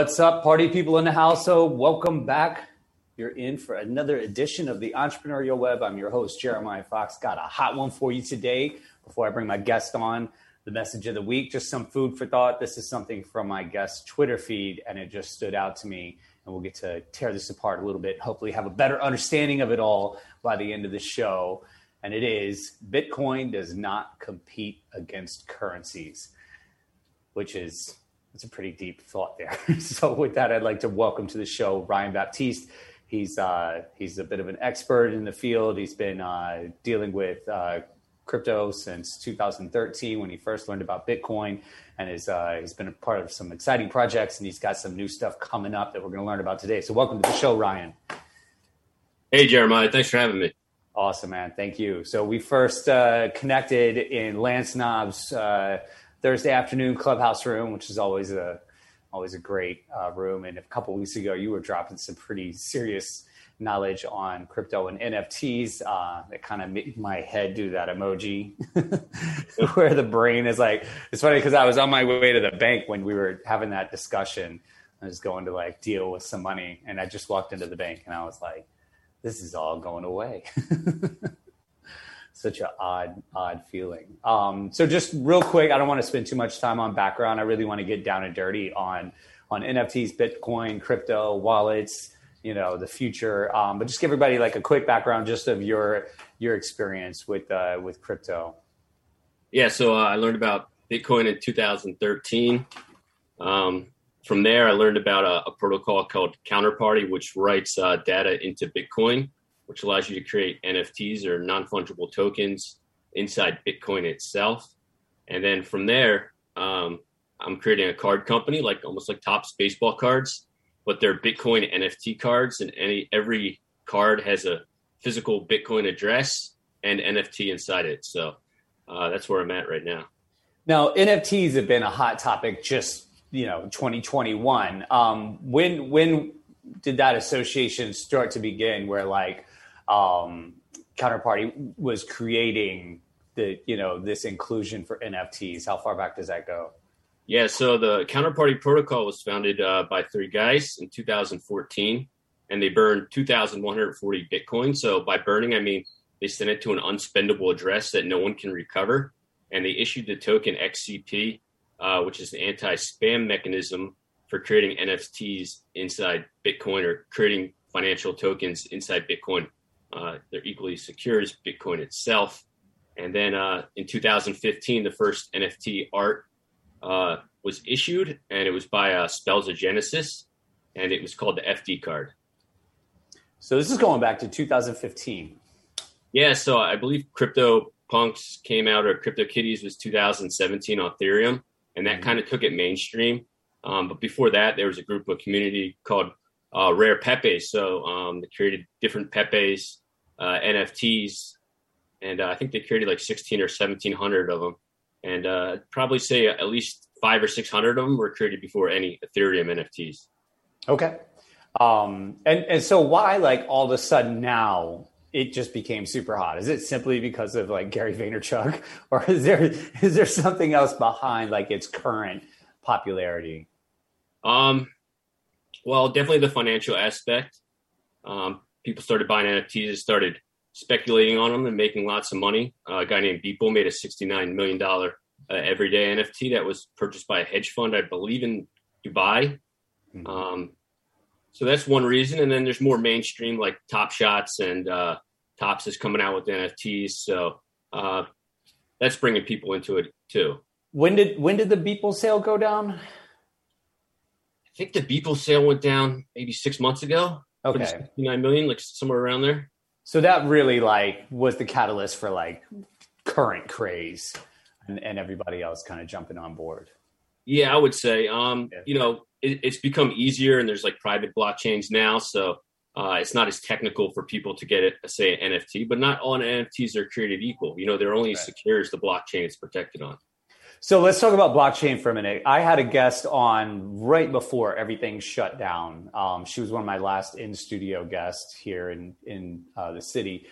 What's up, party people in the house? So, welcome back. You're in for another edition of the Entrepreneurial Web. I'm your host, Jeremiah Fox. Got a hot one for you today. Before I bring my guest on, the message of the week, just some food for thought. This is something from my guest's Twitter feed, and it just stood out to me. And we'll get to tear this apart a little bit, hopefully, have a better understanding of it all by the end of the show. And it is Bitcoin does not compete against currencies, which is it's a pretty deep thought there. so with that, I'd like to welcome to the show Ryan Baptiste. He's uh, he's a bit of an expert in the field. He's been uh, dealing with uh, crypto since 2013 when he first learned about Bitcoin, and is uh, he's been a part of some exciting projects. And he's got some new stuff coming up that we're going to learn about today. So welcome to the show, Ryan. Hey Jeremiah, thanks for having me. Awesome, man. Thank you. So we first uh, connected in Lance Knob's uh, Thursday afternoon clubhouse room, which is always a always a great uh, room. And a couple weeks ago, you were dropping some pretty serious knowledge on crypto and NFTs. Uh, that kind of made my head do that emoji where the brain is like. It's funny because I was on my way to the bank when we were having that discussion. I was going to like deal with some money, and I just walked into the bank, and I was like, "This is all going away." such an odd, odd feeling. Um, so just real quick, I don't want to spend too much time on background. I really want to get down and dirty on on NFTs, Bitcoin, crypto, wallets, you know, the future. Um, but just give everybody like a quick background just of your your experience with uh, with crypto. Yeah, so uh, I learned about Bitcoin in 2013. Um, from there, I learned about a, a, protocol called Counterparty, which writes uh, data into Bitcoin which allows you to create NFTs or non fungible tokens inside Bitcoin itself. And then from there, um, I'm creating a card company, like almost like Topps baseball cards, but they're Bitcoin NFT cards, and any every card has a physical Bitcoin address and NFT inside it. So uh, that's where I'm at right now. Now, NFTs have been a hot topic just you know 2021. Um, when when did that association start to begin? Where like um, counterparty was creating the you know this inclusion for NFTs. How far back does that go? Yeah, so the counterparty protocol was founded uh, by three guys in 2014, and they burned 2,140 Bitcoin. So by burning, I mean they sent it to an unspendable address that no one can recover, and they issued the token XCP, uh, which is an anti-spam mechanism for creating NFTs inside Bitcoin or creating financial tokens inside Bitcoin uh, they're equally secure as Bitcoin itself. And then uh, in 2015, the first NFT art uh, was issued, and it was by uh, Spells of Genesis, and it was called the FD card. So this is going back to 2015. Yeah, so I believe Crypto Punks came out, or Crypto Kitties was 2017 on Ethereum, and that mm-hmm. kind of took it mainstream. Um, but before that, there was a group of community called uh, Rare Pepe. So um, they created different Pepes uh, NFTs, and uh, I think they created like 16 or 1700 of them, and uh, probably say at least five or 600 of them were created before any Ethereum NFTs. Okay, um, and and so why like all of a sudden now it just became super hot? Is it simply because of like Gary Vaynerchuk, or is there is there something else behind like its current popularity? Um, well, definitely the financial aspect. Um, people started buying NFTs, started speculating on them and making lots of money. Uh, a guy named Beeple made a $69 million uh, everyday NFT that was purchased by a hedge fund, I believe, in Dubai. Mm-hmm. Um, so that's one reason. And then there's more mainstream like Top Shots and uh, Topps is coming out with NFTs. So uh, that's bringing people into it too. When did when did the Beeple sale go down? I think the Beeple sale went down maybe six months ago. Okay. 69 million, like somewhere around there. So that really like was the catalyst for like current craze and, and everybody else kind of jumping on board. Yeah, I would say, um, yeah. you know, it, it's become easier and there's like private blockchains now. So uh, it's not as technical for people to get it, say an NFT, but not all NFTs are created equal. You know, they're only right. as secure as the blockchain it's protected on. So let's talk about blockchain for a minute. I had a guest on right before everything shut down. Um, she was one of my last in studio guests here in in uh, the city.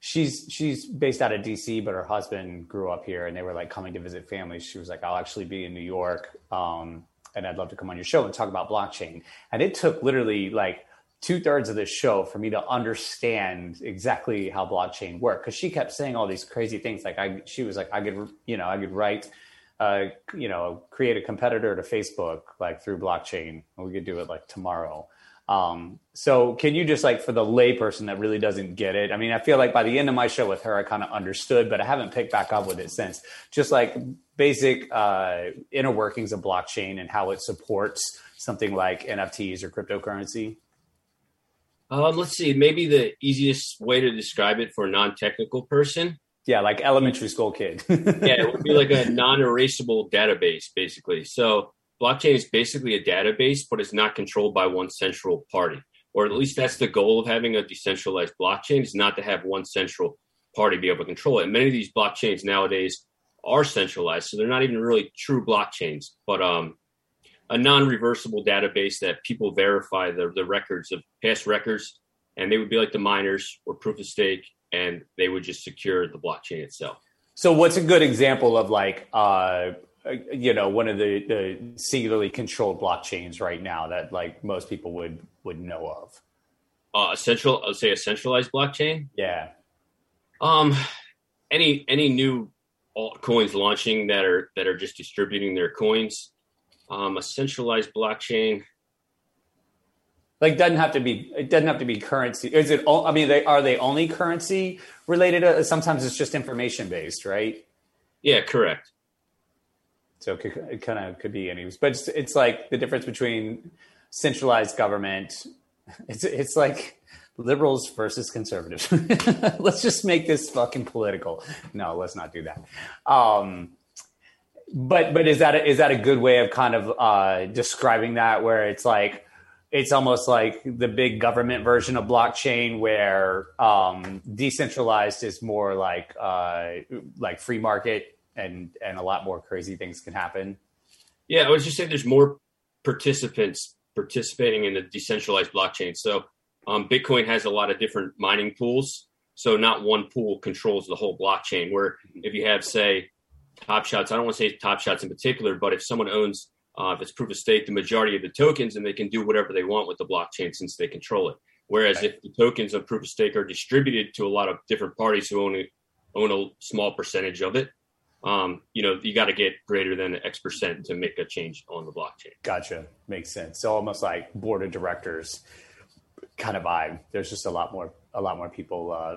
She's she's based out of DC, but her husband grew up here, and they were like coming to visit family. She was like, "I'll actually be in New York." Um, and I'd love to come on your show and talk about blockchain. And it took literally like two thirds of this show for me to understand exactly how blockchain worked because she kept saying all these crazy things. Like I, she was like, I could, you know, I could write, uh, you know, create a competitor to Facebook like through blockchain. We could do it like tomorrow. Um, so can you just like for the layperson that really doesn't get it? I mean, I feel like by the end of my show with her, I kind of understood, but I haven't picked back up with it since. Just like basic uh, inner workings of blockchain and how it supports something like NFTs or cryptocurrency. Um, let's see. Maybe the easiest way to describe it for a non-technical person. Yeah, like elementary school kid. yeah, it would be like a non-erasable database, basically. So blockchain is basically a database, but it's not controlled by one central party. Or at least that's the goal of having a decentralized blockchain is not to have one central party be able to control it. And many of these blockchains nowadays are centralized, so they're not even really true blockchains, but um, a non-reversible database that people verify the, the records of past records, and they would be like the miners or proof of stake, and they would just secure the blockchain itself. So, what's a good example of like uh, you know one of the, the singularly controlled blockchains right now that like most people would would know of? Uh, a central i'll say a centralized blockchain? Yeah. Um any any new altcoins launching that are that are just distributing their coins. Um a centralized blockchain like doesn't have to be it doesn't have to be currency is it i mean they are they only currency related to, sometimes it's just information based right yeah correct so it, could, it kind of could be any, but it's, it's like the difference between centralized government. It's it's like liberals versus conservatives. let's just make this fucking political. No, let's not do that. Um, but but is that a, is that a good way of kind of uh, describing that? Where it's like it's almost like the big government version of blockchain, where um, decentralized is more like uh, like free market and and a lot more crazy things can happen. Yeah, I was just saying there's more participants participating in the decentralized blockchain. So um, Bitcoin has a lot of different mining pools. So not one pool controls the whole blockchain. Where if you have, say, Top Shots, I don't want to say Top Shots in particular, but if someone owns, uh, if it's proof of stake, the majority of the tokens, and they can do whatever they want with the blockchain since they control it. Whereas right. if the tokens of proof of stake are distributed to a lot of different parties who only own a small percentage of it, um, you know, you got to get greater than X percent to make a change on the blockchain. Gotcha. Makes sense. So almost like board of directors kind of vibe. There's just a lot more, a lot more people uh,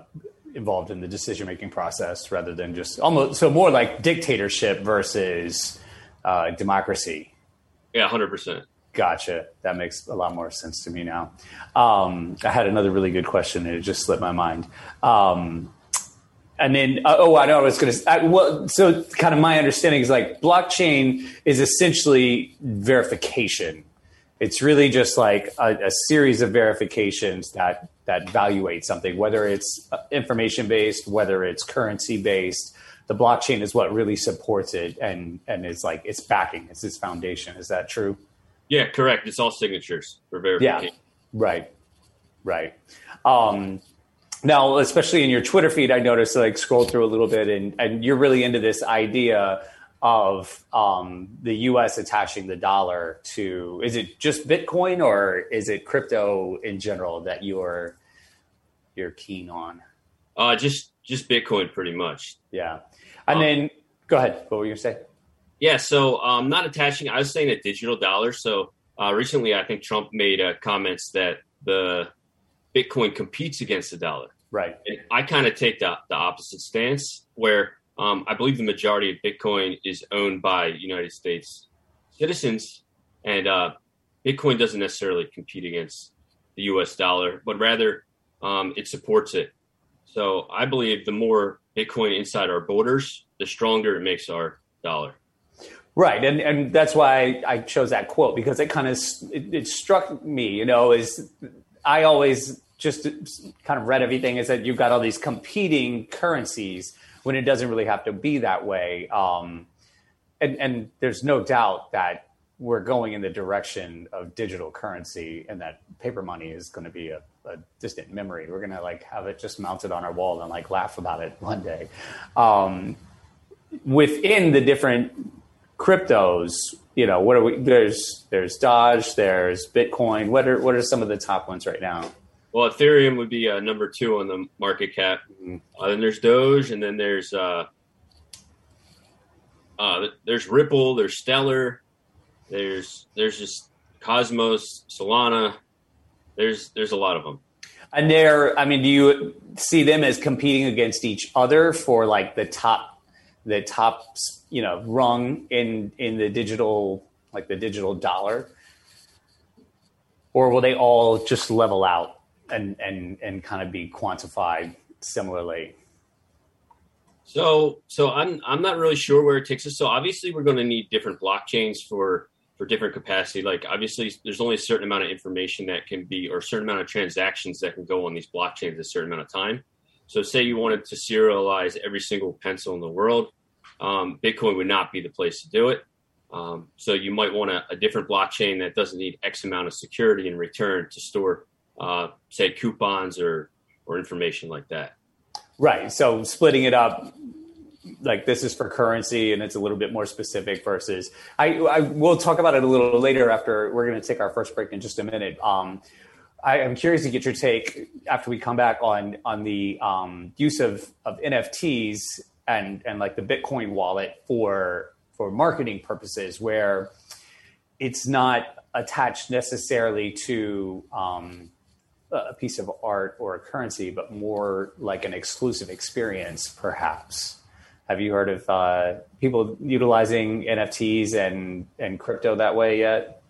involved in the decision making process rather than just almost so more like dictatorship versus uh, democracy. Yeah, hundred percent. Gotcha. That makes a lot more sense to me now. Um, I had another really good question and it just slipped my mind. Um, and then uh, oh i know i was going to well so kind of my understanding is like blockchain is essentially verification it's really just like a, a series of verifications that that evaluate something whether it's uh, information based whether it's currency based the blockchain is what really supports it and and is like it's backing it's its foundation is that true yeah correct it's all signatures for verification yeah right right um now, especially in your Twitter feed, I noticed like scroll through a little bit, and and you're really into this idea of um, the U.S. attaching the dollar to. Is it just Bitcoin or is it crypto in general that you're you're keen on? Uh, just just Bitcoin, pretty much. Yeah, and um, then go ahead. What were you gonna say? Yeah, so um, not attaching. I was saying a digital dollar. So uh, recently, I think Trump made uh, comments that the Bitcoin competes against the dollar. Right. And I kind of take the, the opposite stance where um, I believe the majority of Bitcoin is owned by United States citizens, and uh, Bitcoin doesn't necessarily compete against the U.S. dollar, but rather um, it supports it. So I believe the more Bitcoin inside our borders, the stronger it makes our dollar. Right, and and that's why I chose that quote because it kind of it, it struck me. You know, is I always just kind of read everything is that you've got all these competing currencies when it doesn't really have to be that way. Um, and, and there's no doubt that we're going in the direction of digital currency and that paper money is going to be a, a distant memory. We're going to like have it just mounted on our wall and like laugh about it one day. Um, within the different cryptos, you know, what are we? There's there's Doge, there's Bitcoin. What are what are some of the top ones right now? Well, Ethereum would be uh, number two on the market cap. Mm-hmm. Uh, then there's Doge, and then there's uh, uh, there's Ripple, there's Stellar, there's there's just Cosmos, Solana. There's there's a lot of them. And they're, I mean, do you see them as competing against each other for like the top, the top, you know, rung in in the digital, like the digital dollar, or will they all just level out and and and kind of be quantified similarly? So, so I'm I'm not really sure where it takes us. So obviously, we're going to need different blockchains for for different capacity. Like obviously, there's only a certain amount of information that can be, or a certain amount of transactions that can go on these blockchains a certain amount of time. So, say you wanted to serialize every single pencil in the world, um, Bitcoin would not be the place to do it. Um, so, you might want a, a, different blockchain that doesn't need X amount of security in return to store, uh, say, coupons or or information like that. Right. So, splitting it up like this is for currency and it's a little bit more specific versus I, I will talk about it a little later after we're going to take our first break in just a minute. Um, I am curious to get your take after we come back on on the um, use of, of NFTs and and like the Bitcoin wallet for for marketing purposes, where it's not attached necessarily to um, a piece of art or a currency, but more like an exclusive experience, perhaps. Have you heard of uh, people utilizing NFTs and and crypto that way yet?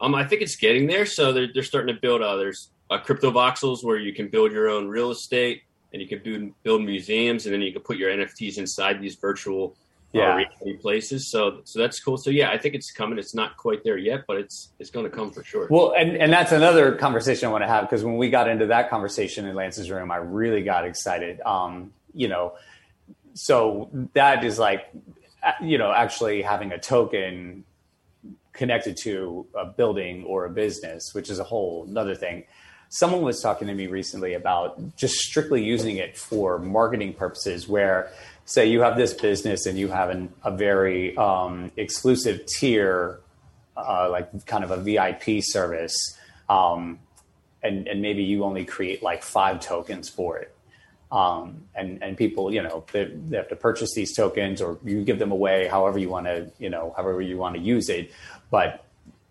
Um, I think it's getting there. So they're they're starting to build. others. uh, crypto voxels where you can build your own real estate and you can build build museums, and then you can put your NFTs inside these virtual uh, yeah. reality places. So so that's cool. So yeah, I think it's coming. It's not quite there yet, but it's it's going to come for sure. Well, and and that's another conversation I want to have because when we got into that conversation in Lance's room, I really got excited. Um, you know so that is like you know actually having a token connected to a building or a business which is a whole another thing. Someone was talking to me recently about just strictly using it for marketing purposes where say you have this business and you have an, a very um, exclusive tier uh, like kind of a vip service um, and, and maybe you only create like five tokens for it um, and and people, you know, they, they, have to purchase these tokens, or you give them away, however you want to, you know, however you want to use it. But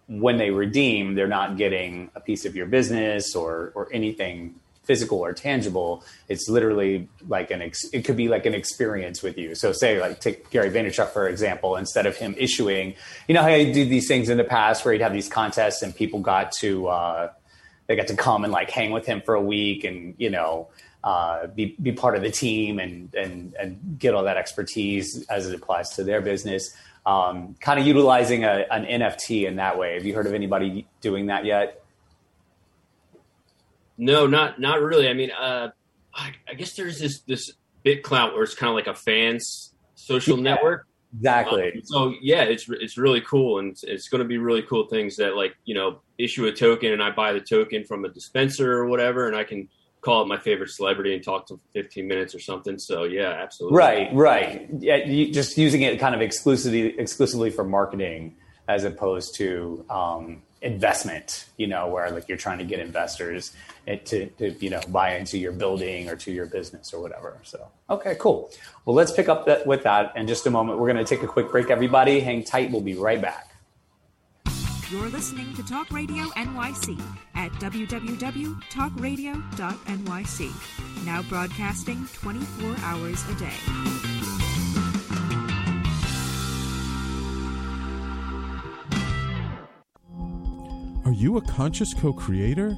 when they redeem, they're not getting a piece of your business or or anything physical or tangible. It's literally like an ex- it could be like an experience with you. So say like take Gary Vaynerchuk for example, instead of him issuing, you know how he did these things in the past where he'd have these contests and people got to uh, they got to come and like hang with him for a week and you know uh, be be part of the team and and and get all that expertise as it applies to their business. Um, kind of utilizing a, an NFT in that way. Have you heard of anybody doing that yet? No, not not really. I mean, uh, I, I, guess there's this this BitClout where it's kind of like a fans social yeah, network. Exactly. Um, so yeah, it's it's really cool, and it's, it's going to be really cool things that like you know issue a token, and I buy the token from a dispenser or whatever, and I can call it my favorite celebrity and talk to 15 minutes or something. So yeah, absolutely. Right, right. Yeah, you, just using it kind of exclusively exclusively for marketing as opposed to um, investment. You know, where like you're trying to get investors to, to you know buy into your building or to your business or whatever. So okay, cool. Well, let's pick up that, with that in just a moment. We're going to take a quick break. Everybody, hang tight. We'll be right back. You're listening to Talk Radio NYC at www.talkradio.nyc. Now broadcasting 24 hours a day. Are you a conscious co creator?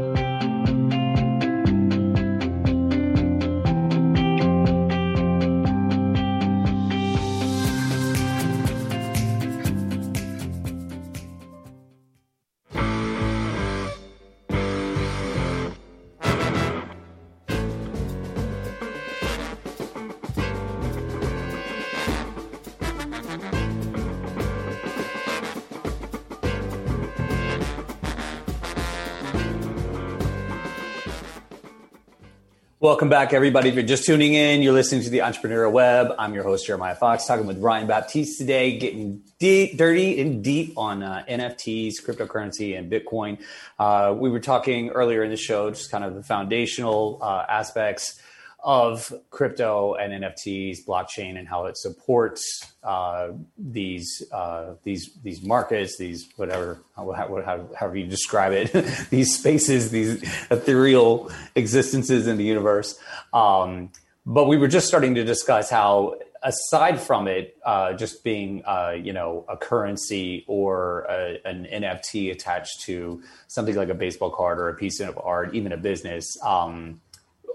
Welcome back, everybody. If you're just tuning in, you're listening to the Entrepreneurial Web. I'm your host, Jeremiah Fox, talking with Ryan Baptiste today, getting deep, dirty and deep on uh, NFTs, cryptocurrency, and Bitcoin. Uh, we were talking earlier in the show, just kind of the foundational uh, aspects of crypto and NFTs, blockchain, and how it supports uh, these uh, these these markets, these whatever however you describe it, these spaces, these ethereal existences in the universe. Um, but we were just starting to discuss how, aside from it uh, just being uh, you know a currency or a, an NFT attached to something like a baseball card or a piece of art, even a business. Um,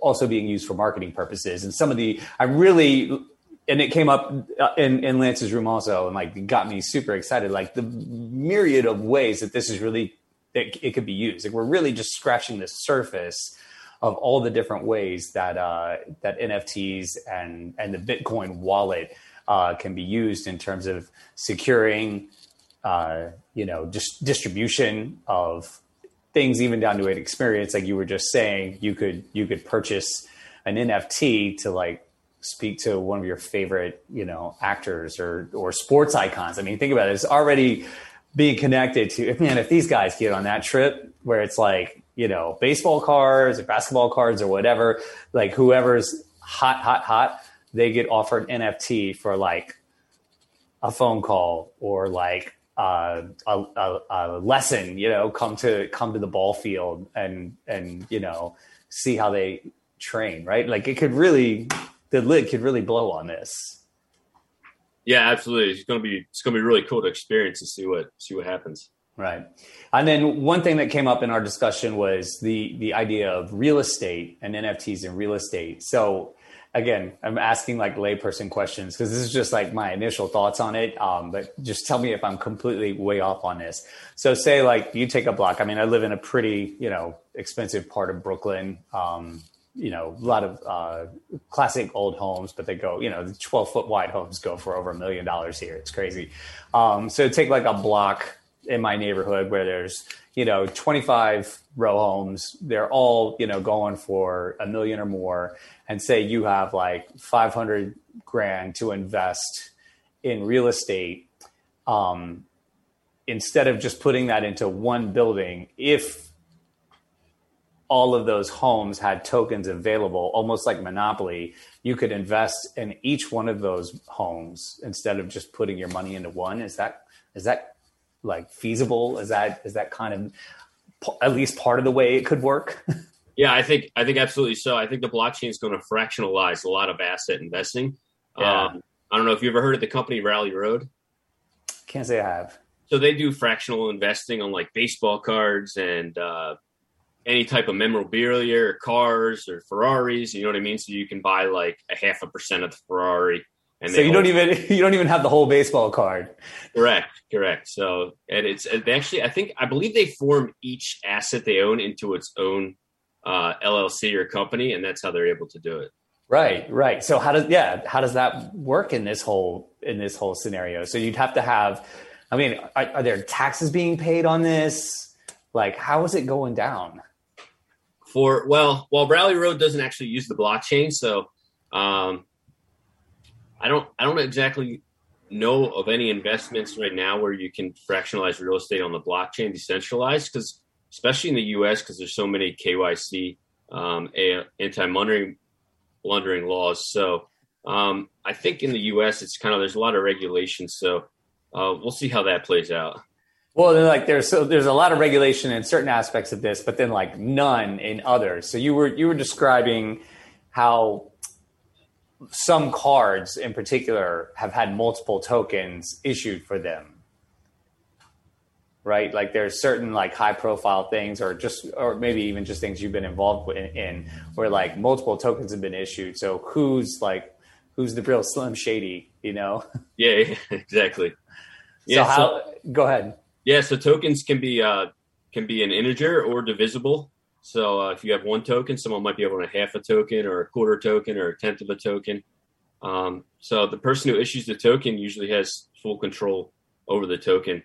also being used for marketing purposes. And some of the, I really, and it came up uh, in, in Lance's room also, and like got me super excited. Like the myriad of ways that this is really, it, it could be used. Like we're really just scratching the surface of all the different ways that uh, that NFTs and and the Bitcoin wallet uh, can be used in terms of securing, uh, you know, just distribution of things even down to an experience like you were just saying you could you could purchase an nft to like speak to one of your favorite you know actors or or sports icons. I mean think about it. It's already being connected to man if these guys get on that trip where it's like you know baseball cards or basketball cards or whatever like whoever's hot hot hot they get offered nft for like a phone call or like uh, a, a, a, lesson, you know, come to come to the ball field and and you know see how they train, right? Like it could really the lid could really blow on this. Yeah, absolutely. It's gonna be it's gonna be really cool to experience and see what see what happens. Right. And then one thing that came up in our discussion was the the idea of real estate and NFTs in real estate. So again, I'm asking like layperson questions because this is just like my initial thoughts on it. Um, but just tell me if I'm completely way off on this. So say like you take a block. I mean, I live in a pretty, you know, expensive part of Brooklyn. Um, you know, a lot of uh, classic old homes, but they go, you know, the 12 foot wide homes go for over a million dollars here. It's crazy. Um, so take like a block in my neighborhood where there's, you know, 25 row homes. They're all, you know, going for a million or more and say you have like 500 grand to invest in real estate um, instead of just putting that into one building if all of those homes had tokens available almost like monopoly you could invest in each one of those homes instead of just putting your money into one is that is that like feasible is that is that kind of at least part of the way it could work Yeah, I think I think absolutely so. I think the blockchain is going to fractionalize a lot of asset investing. Yeah. Um, I don't know if you ever heard of the company Rally Road. Can't say I have. So they do fractional investing on like baseball cards and uh, any type of memorabilia or cars or Ferraris. You know what I mean? So you can buy like a half a percent of the Ferrari And so you don't even you don't even have the whole baseball card. correct, correct. So and it's they actually I think I believe they form each asset they own into its own uh, LLC or company, and that's how they're able to do it. Right, right. So how does yeah, how does that work in this whole in this whole scenario? So you'd have to have I mean, are, are there taxes being paid on this? Like how is it going down? For well, while Rally Road doesn't actually use the blockchain, so um, I don't I don't exactly know of any investments right now where you can fractionalize real estate on the blockchain decentralized because especially in the US because there's so many KYC um, anti money laundering laws. So um, I think in the US it's kind of there's a lot of regulations. So uh, we'll see how that plays out. Well, then, like there's so there's a lot of regulation in certain aspects of this, but then like none in others. So you were you were describing how some cards in particular have had multiple tokens issued for them. Right? Like there's certain like high profile things or just or maybe even just things you've been involved with in where like multiple tokens have been issued. So who's like who's the real slim shady, you know? Yeah, exactly. so how go ahead. Yeah, so tokens can be uh, can be an integer or divisible. So uh, if you have one token, someone might be able to half a token or a quarter token or a tenth of a token. Um, so the person who issues the token usually has full control over the token.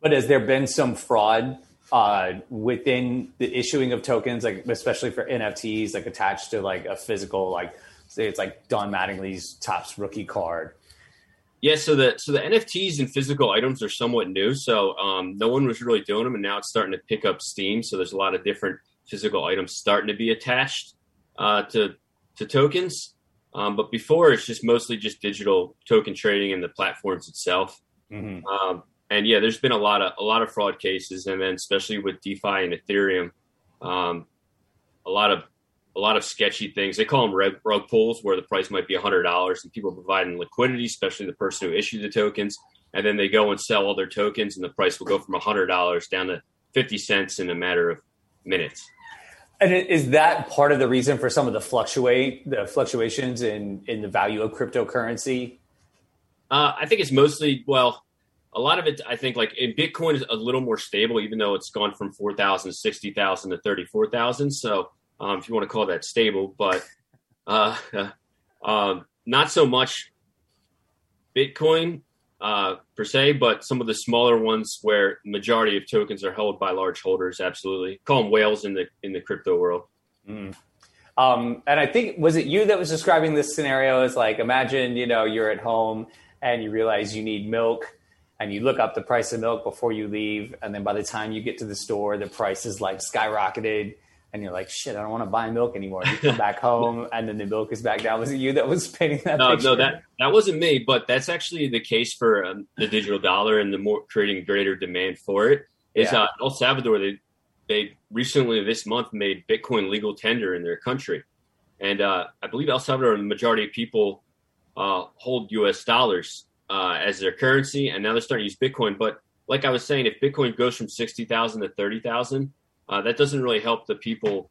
But has there been some fraud uh, within the issuing of tokens, like especially for NFTs, like attached to like a physical, like say it's like Don Mattingly's Topps rookie card? Yeah, so the so the NFTs and physical items are somewhat new. So um, no one was really doing them, and now it's starting to pick up steam. So there's a lot of different physical items starting to be attached uh, to to tokens. Um, but before, it's just mostly just digital token trading and the platforms itself. Mm-hmm. Um, and yeah, there's been a lot of a lot of fraud cases, and then especially with DeFi and Ethereum, um, a lot of a lot of sketchy things. They call them rug, pulls, where the price might be hundred dollars, and people providing liquidity, especially the person who issued the tokens, and then they go and sell all their tokens, and the price will go from hundred dollars down to fifty cents in a matter of minutes. And is that part of the reason for some of the fluctuate the fluctuations in in the value of cryptocurrency? Uh, I think it's mostly well, a lot of it. I think like in Bitcoin is a little more stable, even though it's gone from four thousand to sixty thousand to thirty four thousand. So um, if you want to call that stable, but uh, um, not so much Bitcoin uh, per se, but some of the smaller ones where majority of tokens are held by large holders. Absolutely, call them whales in the in the crypto world. Mm. Um, and I think was it you that was describing this scenario as like imagine you know you're at home and you realize you need milk and you look up the price of milk before you leave and then by the time you get to the store the price is like skyrocketed and you're like, shit, I don't want to buy milk anymore. You come back home, and then the milk is back down. Was it you that was painting that? No, picture? no, that that wasn't me. But that's actually the case for um, the digital dollar and the more creating greater demand for it. Is Yeah. uh, El Salvador? They they recently this month made Bitcoin legal tender in their country, and uh, I believe El Salvador, the majority of people uh, hold U.S. dollars uh, as their currency, and now they're starting to use Bitcoin. But like I was saying, if Bitcoin goes from sixty thousand to thirty thousand, uh, that doesn't really help the people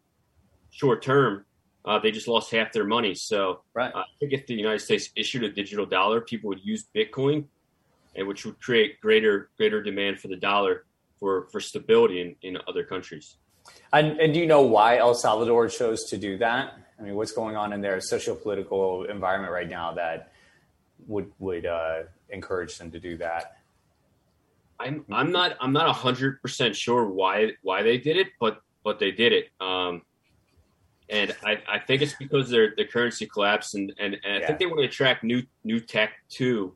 short term. Uh, they just lost half their money. So right. uh, I think if the United States issued a digital dollar, people would use Bitcoin, and which would create greater greater demand for the dollar for for stability in, in other countries. And, and do you know why El Salvador chose to do that? I mean, what's going on in their socio-political environment right now that would would uh, encourage them to do that? I'm I'm not I'm not hundred percent sure why why they did it, but but they did it. Um, and I, I think it's because their the currency collapsed, and, and, and I Yeah. think they want to attract new new tech to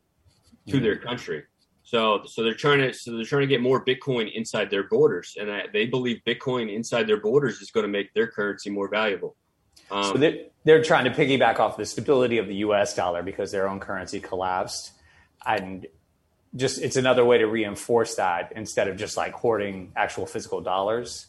to Mm-hmm. their country. So so they're trying to so they're trying to get more Bitcoin inside their borders, and I, they believe Bitcoin inside their borders is going to make their currency more valuable. Um, So they're, they're trying to piggyback off the stability of the U.S. dollar because their own currency collapsed, and just it's another way to reinforce that instead of just like hoarding actual physical dollars.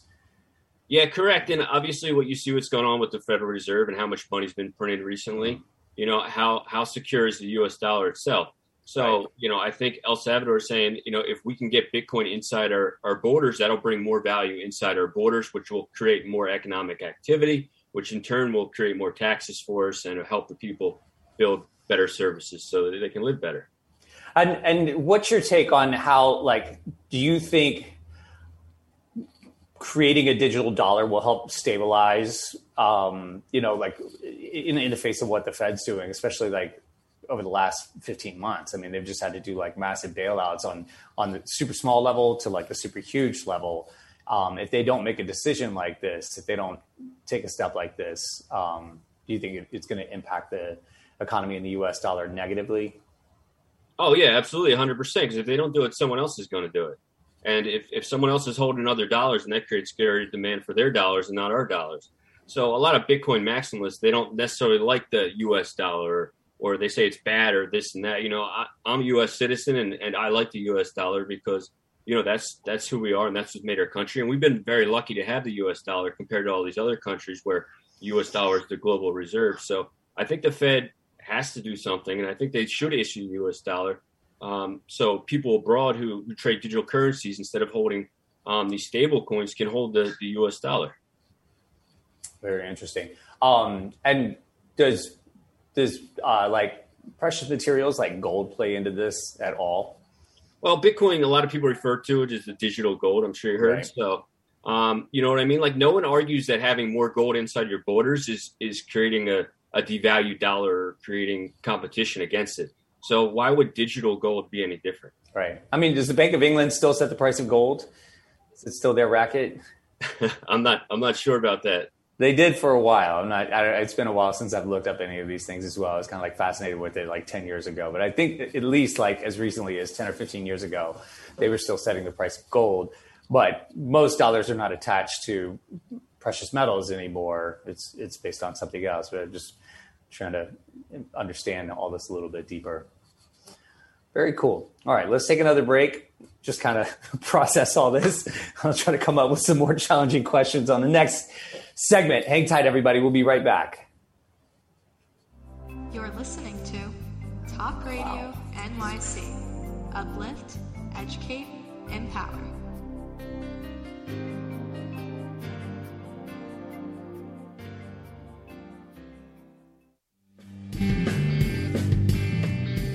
Yeah, correct. And obviously, what you see what's going on with the Federal Reserve and how much money's been printed recently. You know how how secure is the U.S. dollar itself? So Right. you know, I think El Salvador is saying, you know, if we can get Bitcoin inside our our borders, that'll bring more value inside our borders, which will create more economic activity, which in turn will create more taxes for us and help the people build better services so that they can live better. And and what's your take on how like do you think creating a digital dollar will help stabilize um, you know like in, in the face of what the Fed's doing, especially like over the last 15 months. I mean, they've just had to do like massive bailouts on on the super small level to like the super huge level. Um, if they don't make a decision like this, if they don't take a step like this, um, do you think it's going to impact the economy in the U.S. dollar negatively? Oh yeah, absolutely, 100. percent Because if they don't do it, someone else is going to do it. And if, if someone else is holding other dollars, and that creates greater demand for their dollars and not our dollars. So a lot of Bitcoin maximalists, they don't necessarily like the U.S. dollar, or they say it's bad or this and that. You know, I, am a U.S. citizen, and, and I like the U.S. dollar because you know that's that's who we are, and that's what made our country. And we've been very lucky to have the U.S. dollar compared to all these other countries where U.S. dollar is the global reserve. So I think the Fed has to do something, and I think they should issue the U.S. dollar. Um, so people abroad who, who, trade digital currencies instead of holding um, these stable coins can hold the, the U.S. dollar. Very interesting. Um, and does does uh, like precious materials like gold play into this at all? Well, Bitcoin, a lot of people refer to it as the digital gold. I'm sure you heard. Right. So, um, you know what I mean? Like, no one argues that having more gold inside your borders is is creating a a devalued dollar creating competition against it. So why would digital gold be any different? Right. I mean, does the Bank of England still set the price of gold? Is it still their racket? I'm not. I'm not sure about that. They did for a while. I'm not. I, it's been a while since I've looked up any of these things as well. I was kind of like fascinated with it like 10 years ago, but I think at least like as recently as 10 or 15 years ago, they were still setting the price of gold. But most dollars are not attached to precious metals anymore. It's it's based on something else. But I'm just trying to understand all this a little bit deeper. Very cool. All right, let's take another break. Just kind of process all this. I'll try to come up with some more challenging questions on the next segment. Hang tight, everybody. We'll be right back. You're listening to Talk Radio NYC. Uplift, educate, empower.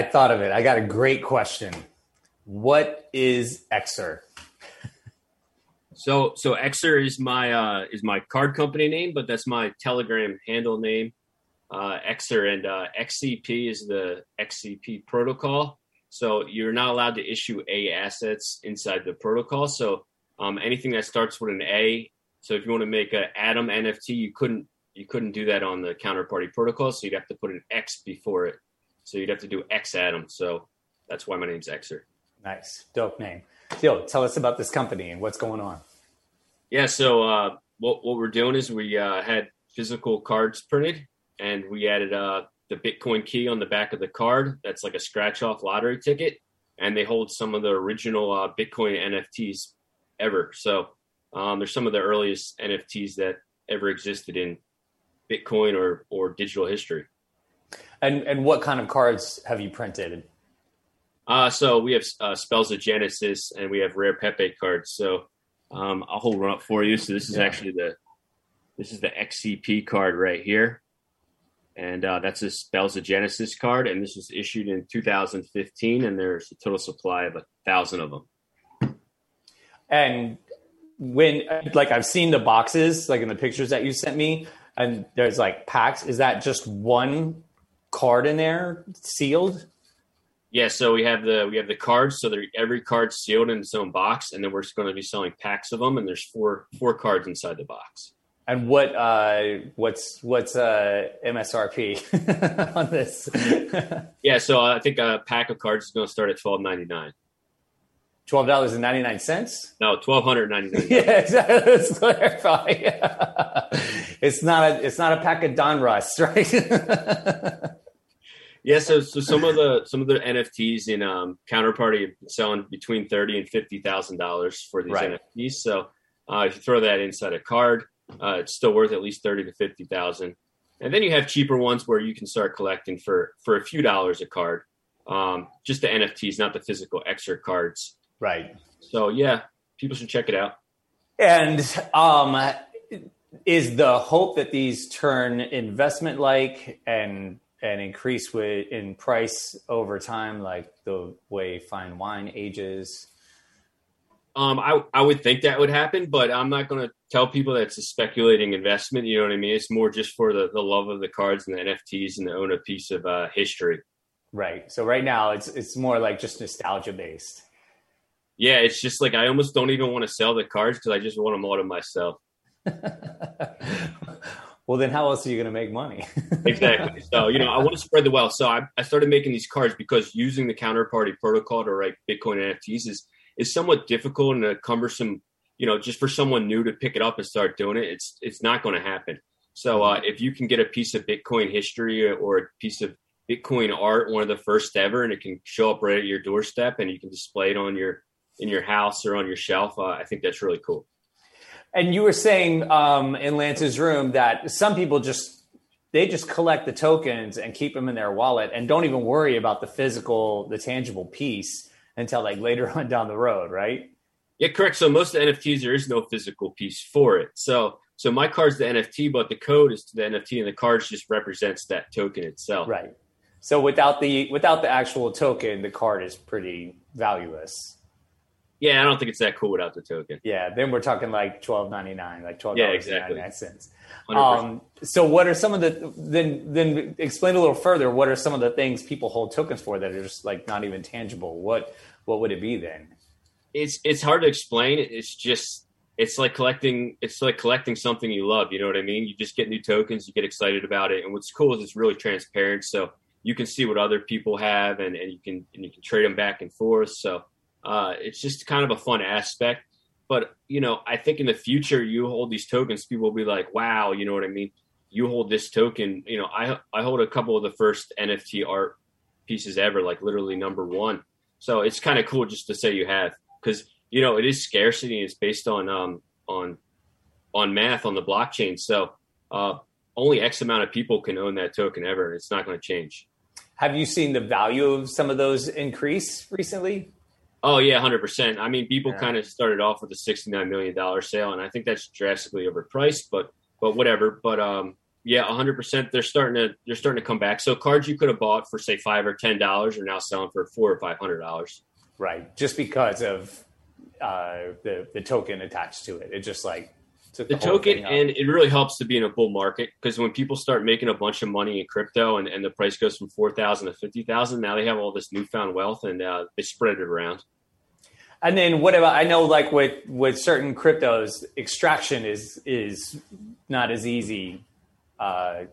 I thought of it. I got a great question. What is Xer? So so Xer is my uh, is my card company name, but that's my Telegram handle name. Uh, Xer and uh, XCP is the XCP protocol. So you're not allowed to issue A assets inside the protocol. So um, anything that starts with an A. So if you want to make an Atom NFT, you couldn't you couldn't do that on the counterparty protocol. So you'd have to put an X before it. So you'd have to do X Adam. So that's why my name's Xer. Nice, dope name. Yo, tell us about this company and what's going on. Yeah, so uh, what what we're doing is we uh, had physical cards printed, and we added uh, the Bitcoin key on the back of the card. That's like a scratch off lottery ticket, and they hold some of the original uh, Bitcoin NFTs ever. So um, there's some of the earliest NFTs that ever existed in Bitcoin or or digital history. And and what kind of cards have you printed? Uh, so we have uh, Spells of Genesis and we have Rare Pepe cards. So um, I'll hold one up for you. So this is yeah. actually the this is the XCP card right here, and uh, that's a Spells of Genesis card, and this was issued in 2015, and there's a total supply of a thousand of them. And when like I've seen the boxes, like in the pictures that you sent me, and there's like packs. Is that just one card in there sealed? Yeah, so we have the we have the cards. So they're every card's sealed in its own box, and then we're going to be selling packs of them. And there's four four cards inside the box. And what uh, what's what's uh, MSRP on this? yeah, so I think a pack of cards is going to start at twelve ninety nine. Twelve dollars and ninety nine cents. No, twelve hundred ninety nine. yeah, exactly. Let's clarify. it's not a it's not a pack of Donruss, right? Yeah, so so some of the some of the NFTs in um, Counterparty selling between thirty and fifty thousand dollars for these right. NFTs. So uh, if you throw that inside a card, uh, it's still worth at least thirty to fifty thousand. And then you have cheaper ones where you can start collecting for for a few dollars a card. Um, just the NFTs, not the physical extra cards. Right. So yeah, people should check it out. And um, is the hope that these turn investment like and and increase with in price over time, like the way fine wine ages? Um, I I would think that would happen, but I'm not going to tell people that it's a speculating investment. You know what I mean? It's more just for the the love of the cards and the NFTs and to own a piece of uh, history. Right. So right now it's it's more like just nostalgia based. Yeah, it's just like I almost don't even want to sell the cards because I just want them all to myself. well then how else are you going to make money? Exactly. So you know i want to spread the wealth. So I, I, started making these cards because using the counterparty protocol to write bitcoin nfts is is somewhat difficult and a cumbersome you know just for someone new to pick it up and start doing it it's it's not going to happen. So uh, if you can get a piece of bitcoin history or a piece of bitcoin art one of the first ever and it can show up right at your doorstep and you can display it on your in your house or on your shelf uh, i think that's really cool and you were saying um, in Lance's room that some people just they just collect the tokens and keep them in their wallet and don't even worry about the physical, the tangible piece until like later on down the road, right? Yeah, correct. So most of the NFTs there is no physical piece for it. So so my card's the NFT, but the code is to the NFT, and the card just represents that token itself. Right. So without the without the actual token, the card is pretty valueless. Yeah, I don't think it's that cool without the token. Yeah, then we're talking like twelve ninety nine, like twelve dollars yeah, exactly. ninety nine cents. Um, so what are some of the then then explain a little further? What are some of the things people hold tokens for that are just like not even tangible? What what would it be then? It's it's hard to explain. It's just it's like collecting it's like collecting something you love. You know what I mean? You just get new tokens, you get excited about it, and what's cool is it's really transparent. So you can see what other people have, and, and you can and you can trade them back and forth. So uh, it's just kind of a fun aspect. But you know, I think in the future, you hold these tokens, people will be like, "Wow," you know what I mean? You hold this token. You know, I I hold a couple of the first NFT art pieces ever, like literally number one. So it's kind of cool just to say you have, because you know it is scarcity. It's based on um on on math on the blockchain. So uh, only X amount of people can own that token ever. It's not going to change. Have you seen the value of some of those increase recently? Oh yeah, hundred percent. I mean, people yeah. kind of started off with a sixty-nine million dollar sale, and I think that's drastically overpriced. But but whatever. But um, yeah, 100. percent They're starting to they're starting to come back. So cards you could have bought for say five or ten dollars are now selling for four or five hundred dollars. Right, just because of uh, the the token attached to it. It just like the, the token and it really helps to be in a bull market because when people start making a bunch of money in crypto and, and the price goes from 4000 to 50000 now they have all this newfound wealth and uh, they spread it around And then what about I know like with with certain cryptos, extraction is is not as easy uh,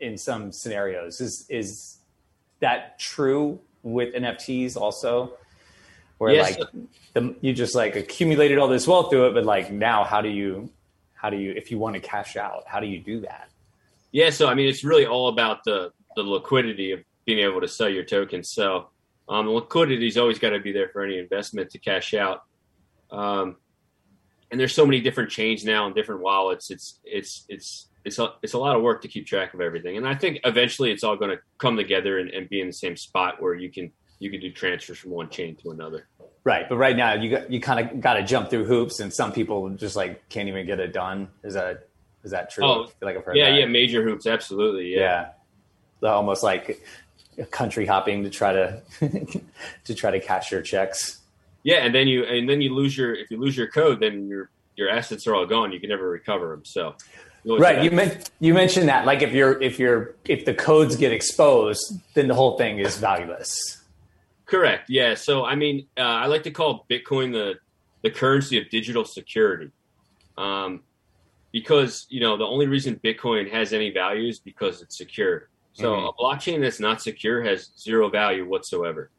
in some scenarios. Is is that true with NFTs also? Where Yes. like the, you just like accumulated all this wealth through it, but like now how do you how do you if you want to cash out, how do you do that? yeah so i mean it's really all about the the liquidity of being able to sell your tokens. So um, liquidity's always got to be there for any investment to cash out. Um, and there's so many different chains now and different wallets. It's it's it's it's a, it's a lot of work to keep track of everything. And i think eventually it's all going to come together and, and be in the same spot where you can you can do transfers from one chain to another Right, but right now you got, you kind of got to jump through hoops, and some people just like can't even get it done. Is that is that true? Oh, like I've heard yeah that. yeah major hoops absolutely yeah. yeah, almost like country hopping to try to to try to cash your checks. Yeah, and then you and then you lose your if you lose your code, then your your assets are all gone. You can never recover them. So, Right, you meant you mentioned that like if you're if you're if the codes get exposed, then the whole thing is valueless. Correct. Yeah. So I mean, uh, I like to call Bitcoin the the currency of digital security, um, because you know the only reason Bitcoin has any value is because it's secure. So Mhm. a blockchain that's not secure has zero value whatsoever.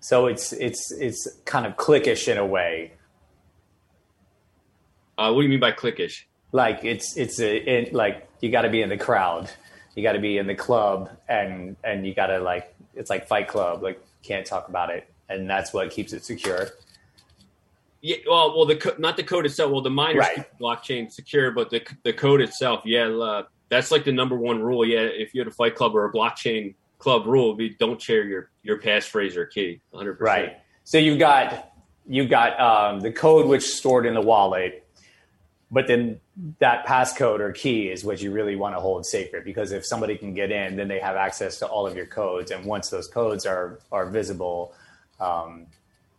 So it's it's it's kind of cliquish in a way. Uh, what do you mean by clickish? Like it's it's a it, like you got to be in the crowd, you got to be in the club, and and you got to like it's like Fight Club, like can't talk about it, and that's what keeps it secure. Yeah, well, well, the co- not the code itself. Well, the miners Right. blockchain secure, but the the code itself, yeah, uh, that's like the number one rule. Yeah, if you had a fight club or a blockchain club rule, be don't share your your passphrase or key. Hundred percent. Right. So you've got you've got um, the code which is stored in the wallet, but then that passcode or key is what you really want to hold sacred because if somebody can get in, then they have access to all of your codes, and once those codes are are visible, um,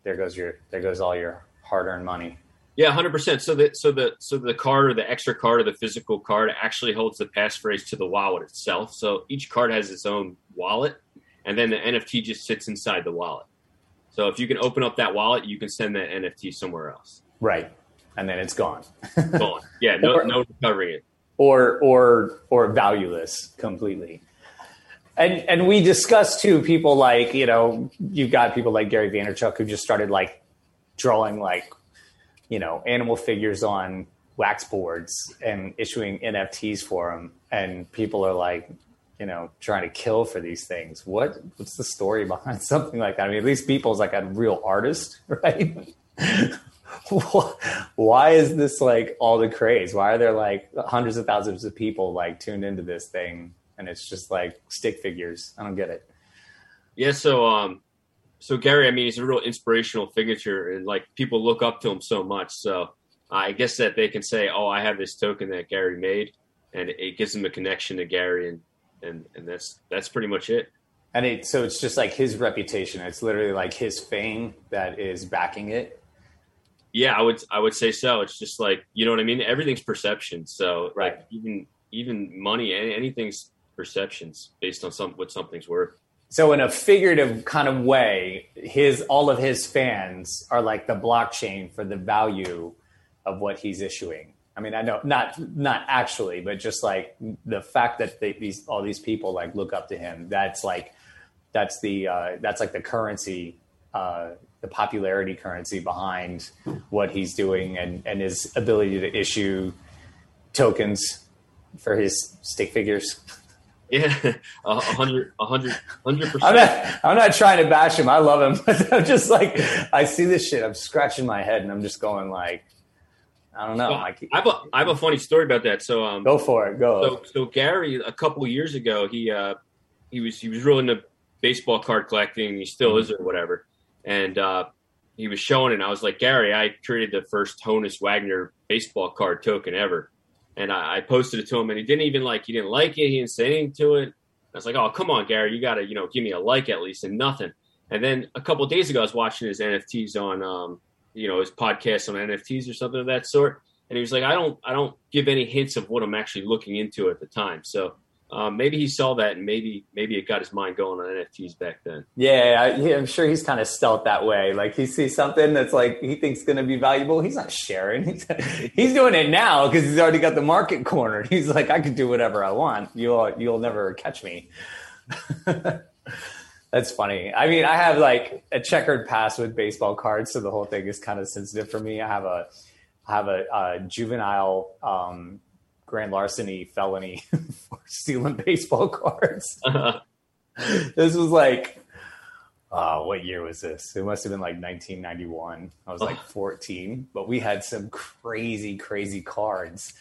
there goes your there goes all your hard earned money. Yeah, hundred percent. So the so the so the card or the extra card or the physical card actually holds the passphrase to the wallet itself. So each card has its own wallet, and then the NFT just sits inside the wallet. So if you can open up that wallet, you can send that NFT somewhere else. Right. And then it's gone. Gone. Yeah, no Or- no recovering it. or or or valueless completely. And and we discussed too people like you know you've got people like Gary Vaynerchuk who just started like drawing like you know animal figures on wax boards and issuing NFTs for them, and people are like you know trying to kill for these things. What what's the story behind something like that? I mean, at least people's like a real artist, right? why is this like all the craze? Why are there like hundreds of thousands of people like tuned into this thing and it's just like stick figures? I don't get it. Yeah, so um, so Gary, I mean, he's a real inspirational figure, and like people look up to him so much. So I guess that they can say, "Oh, I have this token that Gary made," and it gives them a connection to Gary, and and and that's that's pretty much it. And it so it's just like his reputation. It's literally like his fame that is backing it. Yeah, I would I would say so. It's just like you know what I mean. Everything's perception. So Right. like even even money, any- anything's perceptions based on some what something's worth. So in a figurative kind of way, his all of his fans are like the blockchain for the value of what he's issuing. I mean, I know not not actually, but just like the fact that they, these all these people like look up to him. That's like that's the uh, that's like the currency, uh, the popularity currency behind what he's doing and and his ability to issue tokens for his stick figures. Yeah, a hundred, a hundred, hundred I'm percent. not, I'm not trying to bash him. I love him, but I'm just like, I see this shit. I'm scratching my head and I'm just going like, I don't know. Like, I have a I have a funny story about that. So um, go for it. Go. So, so Gary, a couple of years ago, he uh, he was he was real into baseball card collecting. He still is, or whatever. And uh, he was showing it. And I was like, Gary, I created the first Honus Wagner baseball card token ever. and I, I posted it to him, and he didn't even like he didn't like it. He didn't say anything to it. I was like, "Oh, come on, Gary, you got to you know give me a like at least," and nothing. And then a couple days ago, I was watching his NFTs on um, you know his podcast on NFTs or something of that sort, and he was like, "I don't I don't give any hints of what I'm actually looking into at the time." So um, maybe he saw that and maybe maybe it got his mind going on NFTs back then. Yeah, I, am sure he's kind of stealth that way. Like he sees something that's like he thinks going to be valuable, he's not sharing. He's, he's doing it now because he's already got the market cornered. He's like, I can do whatever I want. You'll you'll never catch me. that's funny. I mean, I have like a checkered past with baseball cards, so the whole thing is kind of sensitive for me. I have a I have a, a juvenile um, grand larceny felony for stealing baseball cards. Uh-huh. This was like, uh, what year was this? It must have been like 1991. I was like 14, but we had some crazy, crazy cards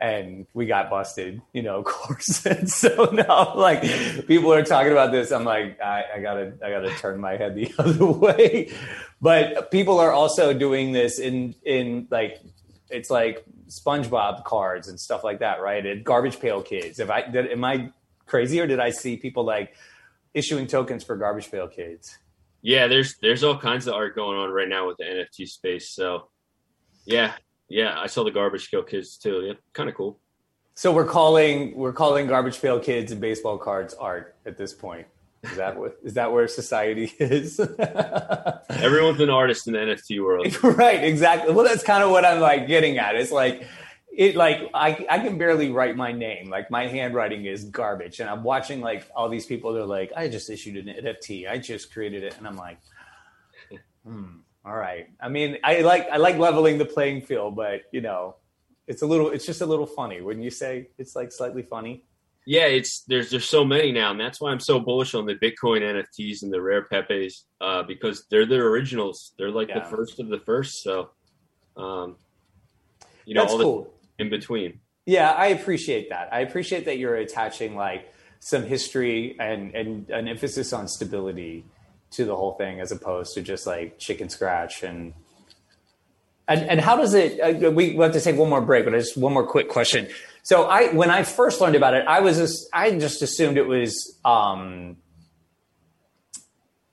and we got busted, you know, of course. And so now, like, people are talking about this. I'm like, I, I, gotta, I gotta turn my head the other way. But people are also doing this in, in like, it's like SpongeBob cards and stuff like that, right? And garbage pail kids. If I did, am I crazy or did I see people like issuing tokens for garbage pail kids? Yeah, there's there's all kinds of art going on right now with the NFT space. So, yeah, yeah, I saw the garbage pail kids too. Yeah, kind of cool. So we're calling we're calling garbage pail kids and baseball cards art at this point. Is that what is that where society is? Everyone's an artist in the NFT world. right, exactly. Well, that's kind of what I'm like getting at. It's like it like I I can barely write my name. Like my handwriting is garbage. And I'm watching like all these people, they're like, I just issued an NFT. I just created it. And I'm like, hmm, all right. I mean, I like I like leveling the playing field, but you know, it's a little it's just a little funny. Wouldn't you say it's like slightly funny? Yeah, it's there's there's so many now, and that's why I'm so bullish on the Bitcoin NFTs and the rare Pepes uh, because they're the originals. They're like yeah. the first of the first. So, um, you know, that's all cool. the in between. Yeah, I appreciate that. I appreciate that you're attaching like some history and and an emphasis on stability to the whole thing as opposed to just like chicken scratch and and, and how does it uh, we, we have to take one more break but just one more quick question so I, when I first learned about it, I was just, I just assumed it was, um,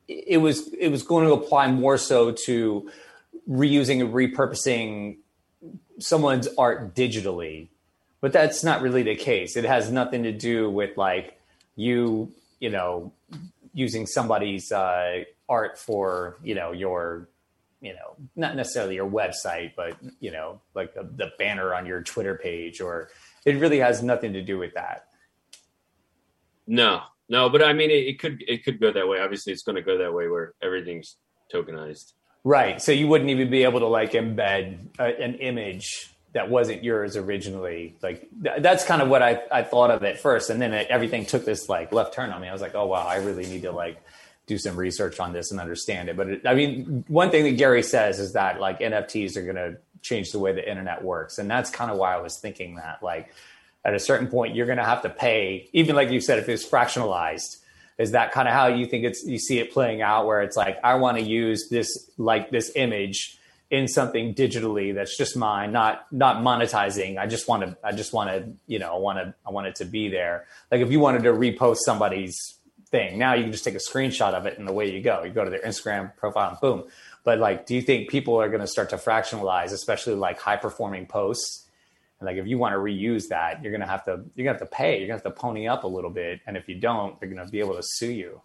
it was, it was going to apply more so to reusing and repurposing someone's art digitally, but that's not really the case. It has nothing to do with like you, you know, using somebody's uh, art for, you know, your you know, not necessarily your website, but you know, like the, the, banner on your Twitter page or it really has nothing to do with that. No, no, but I mean, it, it could it could go that way. Obviously, it's going to go that way where everything's tokenized. Right. So you wouldn't even be able to like embed a, an image that wasn't yours originally. Like th- that's kind of what I, I thought of at first. And then it, everything took this like left turn on me. I was like, oh, wow, I really need to like do some research on this and understand it. But it, I mean, one thing that Gary says is that like NFTs are going to change the way the internet works. And that's kind of why I was thinking that like at a certain point, you're going to have to pay, even like you said, if it's fractionalized, is that kind of how you think it's, you see it playing out where it's like, I want to use this, like this image in something digitally that's just mine, not, not monetizing. I just want to, I just want to, you know, I want to, I want it to be there. Like if you wanted to repost somebody's thing, now you can just take a screenshot of it and away you go. You go to their Instagram profile and boom but like, do you think people are going to start to fractionalize, especially like high performing posts? And like, if you want to reuse that, you're going to have to, you're going to have to pay, you're going to have to pony up a little bit. And if you don't, they're going to be able to sue you.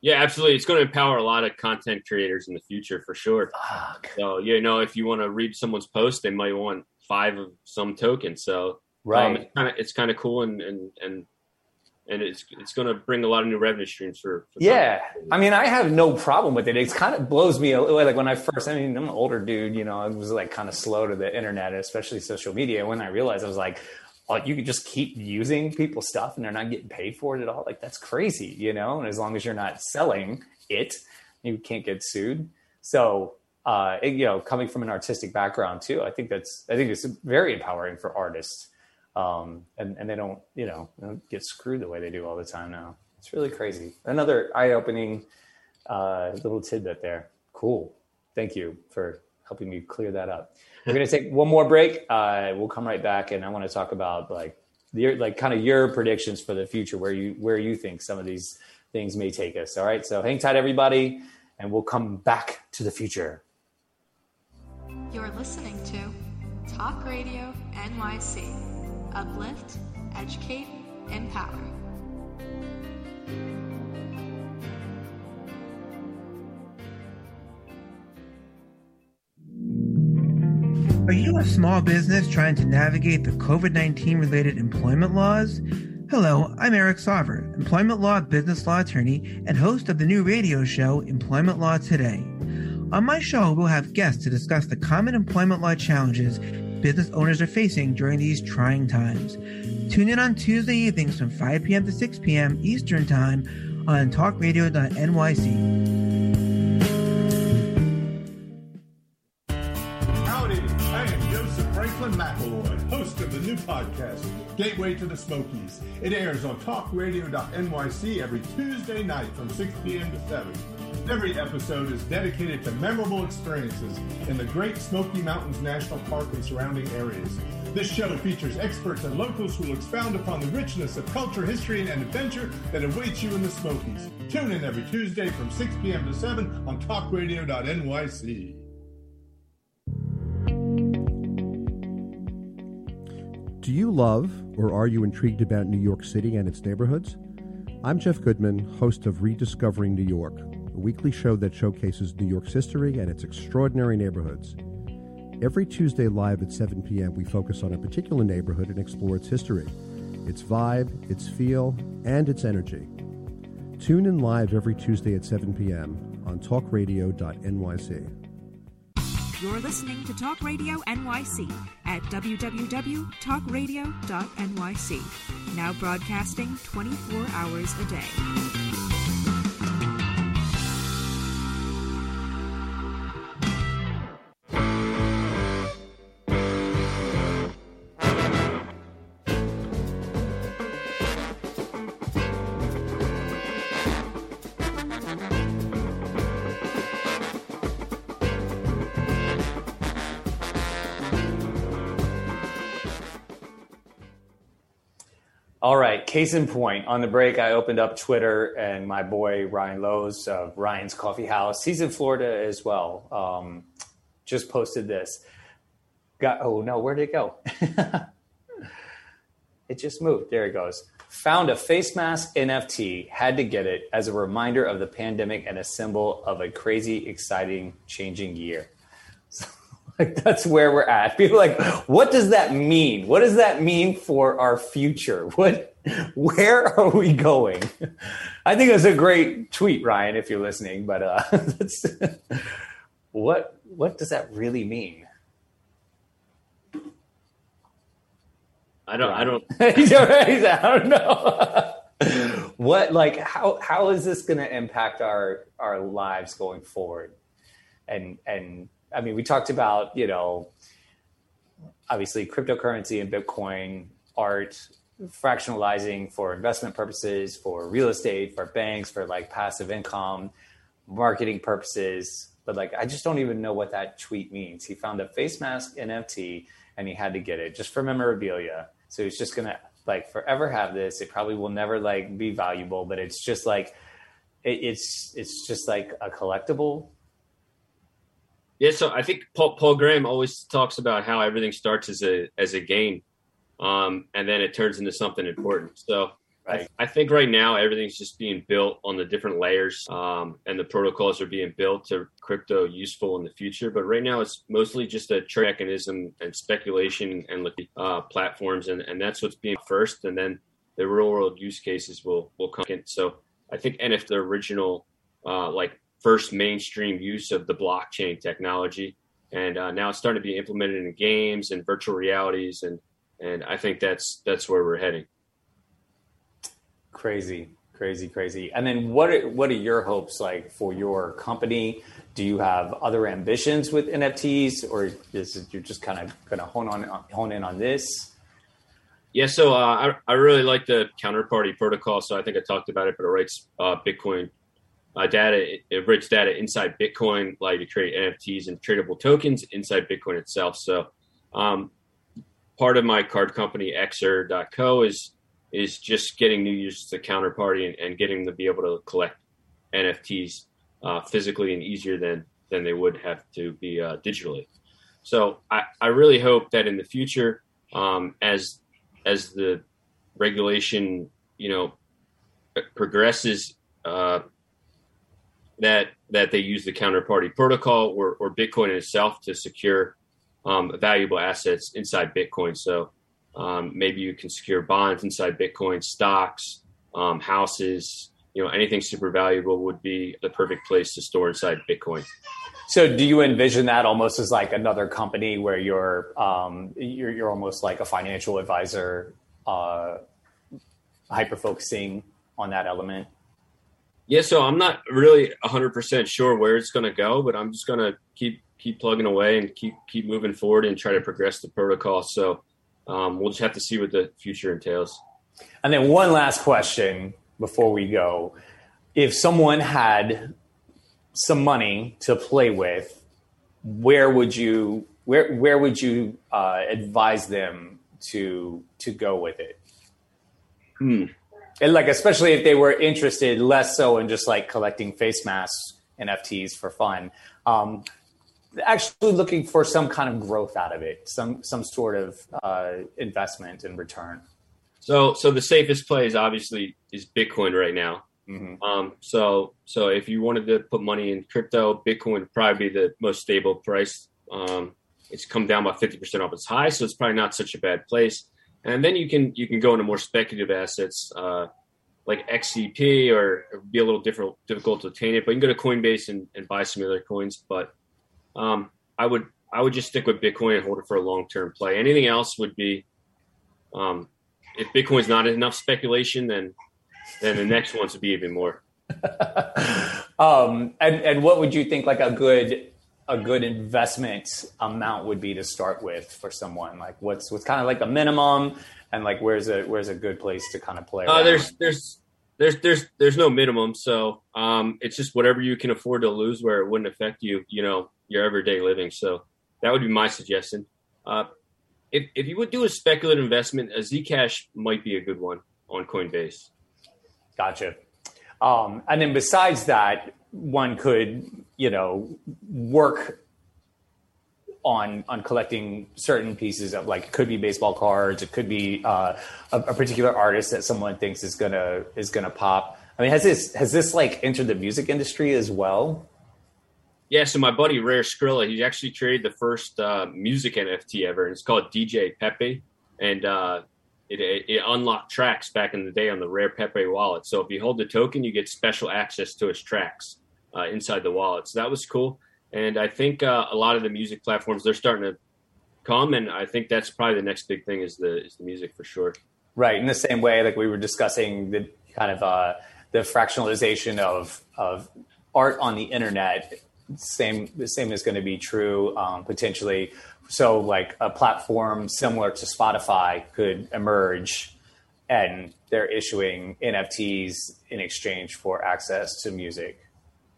Yeah, absolutely. It's going to empower a lot of content creators in the future for sure. Fuck. So, you know, if you want to read someone's post, they might want five of some token. So, right. Um, it's kind of, it's kind of cool and, and, and and it's it's going to bring a lot of new revenue streams for. for yeah, I mean, I have no problem with it. It kind of blows me away. Like when I first, I mean, I'm an older dude, you know, I was like kind of slow to the internet, especially social media. When I realized, I was like, oh, you could just keep using people's stuff and they're not getting paid for it at all. Like that's crazy, you know. And as long as you're not selling it, you can't get sued. So. Uh, it, you know, coming from an artistic background too, I think that's I think it's very empowering for artists um, and and they don't you know don't get screwed the way they do all the time now. It's really crazy. Another eye-opening uh, little tidbit there. Cool. Thank you for helping me clear that up. We're gonna take one more break. Uh, we'll come right back, and I want to talk about like your like kind of your predictions for the future, where you where you think some of these things may take us. All right, so hang tight, everybody, and we'll come back to the future. You're listening to Talk Radio NYC. Uplift, educate, empower. Are you a small business trying to navigate the COVID 19 related employment laws? Hello, I'm Eric Sauver, employment law business law attorney and host of the new radio show Employment Law Today. On my show, we'll have guests to discuss the common employment law challenges business owners are facing during these trying times. Tune in on Tuesday evenings from 5 p.m. to 6 p.m. Eastern Time on talkradio.nyc. Host of the new podcast, Gateway to the Smokies. It airs on talkradio.nyc every Tuesday night from 6 p.m. to 7. Every episode is dedicated to memorable experiences in the Great Smoky Mountains National Park and surrounding areas. This show features experts and locals who will expound upon the richness of culture, history, and adventure that awaits you in the Smokies. Tune in every Tuesday from 6 p.m. to 7 on talkradio.nyc. Do you love or are you intrigued about New York City and its neighborhoods? I'm Jeff Goodman, host of Rediscovering New York, a weekly show that showcases New York's history and its extraordinary neighborhoods. Every Tuesday live at 7 p.m., we focus on a particular neighborhood and explore its history, its vibe, its feel, and its energy. Tune in live every Tuesday at 7 p.m. on talkradio.nyc. You're listening to Talk Radio NYC at www.talkradio.nyc. Now broadcasting 24 hours a day. Case in point. On the break, I opened up Twitter, and my boy Ryan Lowe's of Ryan's Coffee House, he's in Florida as well. Um, just posted this. Got oh no, where did it go? it just moved. There it goes. Found a face mask NFT. Had to get it as a reminder of the pandemic and a symbol of a crazy, exciting, changing year. So, like that's where we're at. People like, what does that mean? What does that mean for our future? What where are we going? I think it's a great tweet, Ryan, if you're listening, but uh that's what what does that really mean? I don't. I don't. He's already- he's like, I don't know. what like how how is this going to impact our our lives going forward? And and I mean, we talked about you know obviously cryptocurrency and Bitcoin, art, fractionalizing for investment purposes, for real estate, for banks, for like passive income, marketing purposes. But like, I just don't even know what that tweet means. He found a face mask NFT and he had to get it just for memorabilia. So he's just gonna like forever have this. It probably will never like be valuable, but it's just like it, it's it's just like a collectible. Yeah, so I think Paul, Paul Graham always talks about how everything starts as a as a game, um, and then it turns into something important. So I, I think right now everything's just being built on the different layers, um, and the protocols are being built to crypto useful in the future. But right now it's mostly just a trade mechanism and speculation and uh, platforms, and, and that's what's being first, and then the real world use cases will will come in. So I think, and if the original uh, like first mainstream use of the blockchain technology, and uh, now it's starting to be implemented in games and virtual realities, and and I think that's that's where we're heading. Crazy, crazy, crazy. And then what are, what are your hopes like for your company? Do you have other ambitions with NFTs, or is it you're just kind of going to hone on hone in on this? Yeah, so uh, I I really like the counterparty protocol. So I think I talked about it, but it writes uh, Bitcoin uh, data, it rich data inside Bitcoin, like you to create NFTs and tradable tokens inside Bitcoin itself. So, um, part of my card company Xer.co is is just getting new users to Counterparty and, and getting them to be able to collect NFTs uh, physically and easier than than they would have to be uh, digitally. So I, I really hope that in the future, um, as as the regulation, you know, progresses, uh, that that they use the counterparty protocol or, or Bitcoin itself to secure um, valuable assets inside Bitcoin. So um, maybe you can secure bonds inside Bitcoin, stocks, um, houses, you know, anything super valuable would be the perfect place to store inside Bitcoin. So, do you envision that almost as like another company where you're um, you're, you're almost like a financial advisor, uh, hyper focusing on that element? Yeah, so I'm not really 100% sure where it's going to go, but I'm just going to keep keep plugging away and keep keep moving forward and try to progress the protocol. So um, we'll just have to see what the future entails. And then one last question before we go: If someone had some money to play with, where would you where where would you uh, advise them to to go with it? Hmm. And like especially if they were interested less so in just like collecting face masks NFTs for fun. Um, actually looking for some kind of growth out of it, some some sort of uh, investment in return. So, so the safest play is obviously is Bitcoin right now. Mm-hmm. Um, so, so if you wanted to put money in crypto, Bitcoin would probably be the most stable price. Um, it's come down about fifty percent off its high, so it's probably not such a bad place. And then you can you can go into more speculative assets uh, like XCP, or, be a little different, difficult to obtain it. But you can go to Coinbase and, and buy some other coins. But um, I would I would just stick with Bitcoin and hold it for a long term play. Anything else would be, um, if Bitcoin's not enough speculation, then then the next ones would be even more. um, and and what would you think like a good a good investment amount would be to start with for someone? Like what's what's kind of like a minimum, and like where's a where's a good place to kind of play? Uh, there's there's there's there's there's no minimum, so um, it's just whatever you can afford to lose where it wouldn't affect you, you know, your everyday living. So that would be my suggestion. Uh, if if you would do a speculative investment, a Zcash might be a good one on Coinbase. Gotcha. Um, and then besides that, one could you know work on on collecting certain pieces of like it could be baseball cards, it could be uh, a, a, particular artist that someone thinks is gonna is gonna pop. I mean, has this has this like entered the music industry as well? Yeah, so my buddy Rare Scrilla, he actually created the first uh, music NFT ever, and it's called DJ Pepe, and uh, it, it, it, unlocked tracks back in the day on the Rare Pepe wallet. So if you hold the token, you get special access to his tracks uh, inside the wallet. So that was cool. And I think uh, a lot of the music platforms they're starting to come, and I think that's probably the next big thing is the is the music for sure. Right. In the same way, like we were discussing the kind of uh, the fractionalization of of art on the internet. Same the same is going to be true um, potentially. So, like a platform similar to Spotify could emerge, and they're issuing NFTs in exchange for access to music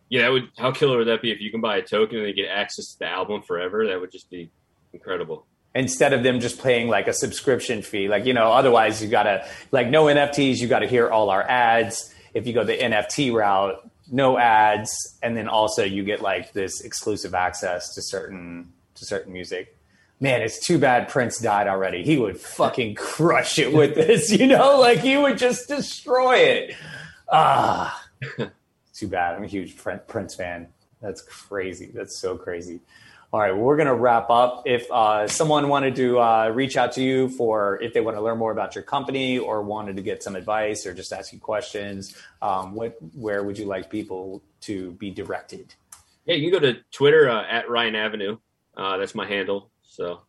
yeah, that would how killer would that be if you can buy a token and they get access to the album forever? That would just be incredible. Instead of them just paying like a subscription fee, like you know, otherwise you gotta like no NFTs, you gotta hear all our ads. If you go the NFT route, no ads, and then also you get like this exclusive access to certain to certain music. Man, it's too bad Prince died already. He would fucking crush it with this, you know, like he would just destroy it. Ah. too bad. I'm a huge Prince fan. That's crazy. That's so crazy. All right, well, we're going to wrap up. If uh, someone wanted to uh, reach out to you for if they want to learn more about your company or wanted to get some advice or just ask you questions, um, what where would you like people to be directed? Yeah, you can go to Twitter uh, at Ryan Avenue. Uh, that's my handle. So,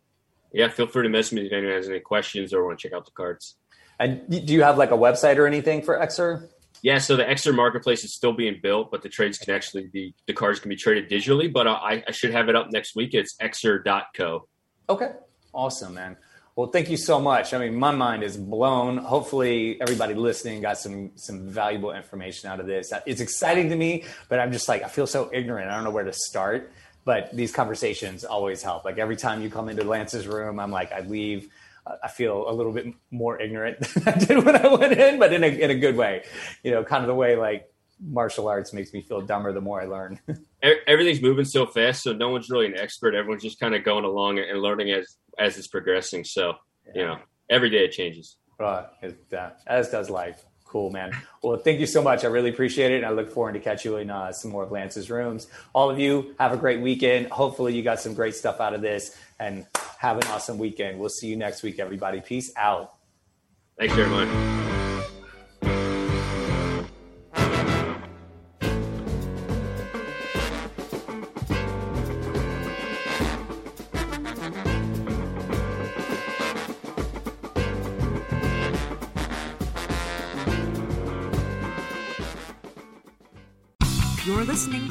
yeah, feel free to message me if anyone has any questions or want to check out the cards. And do you have like a website or anything for Xer? Yeah, so the Xer marketplace is still being built, but the trades can actually be the cards can be traded digitally. But uh, I, I should have it up next week. It's xer.co. Okay, awesome, man. Well, thank you so much. I mean, my mind is blown. Hopefully, everybody listening got some some valuable information out of this. It's exciting to me, but I'm just like I feel so ignorant. I don't know where to start. But these conversations always help. Like every time you come into Lance's room, I'm like I leave. I feel a little bit more ignorant than I did when I went in, but in a in a good way. You know, kind of the way like martial arts makes me feel dumber the more I learn. Everything's moving so fast, so no one's really an expert. Everyone's just kind of going along and learning as as it's progressing. So you know, every day it changes. Right, as does life. Cool, man. Well, thank you so much. I really appreciate it. And I look forward to catch you in uh, some more of Lance's rooms. All of you, have a great weekend. Hopefully, you got some great stuff out of this and have an awesome weekend. We'll see you next week, everybody. Peace out. Thanks very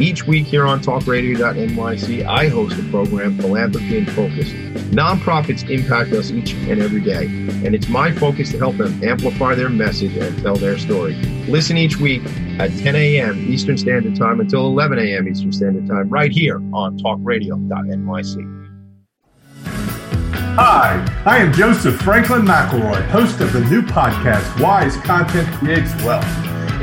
Each week here on talkradio.nyc, I host a program, Philanthropy in Focus. Nonprofits impact us each and every day, and it's my focus to help them amplify their message and tell their story. Listen each week at 10 a.m. Eastern Standard Time until 11 a.m. Eastern Standard Time, right here on talkradio.nyc. Hi, I am Joseph Franklin McElroy, host of the new podcast, Wise Content Creates Wealth.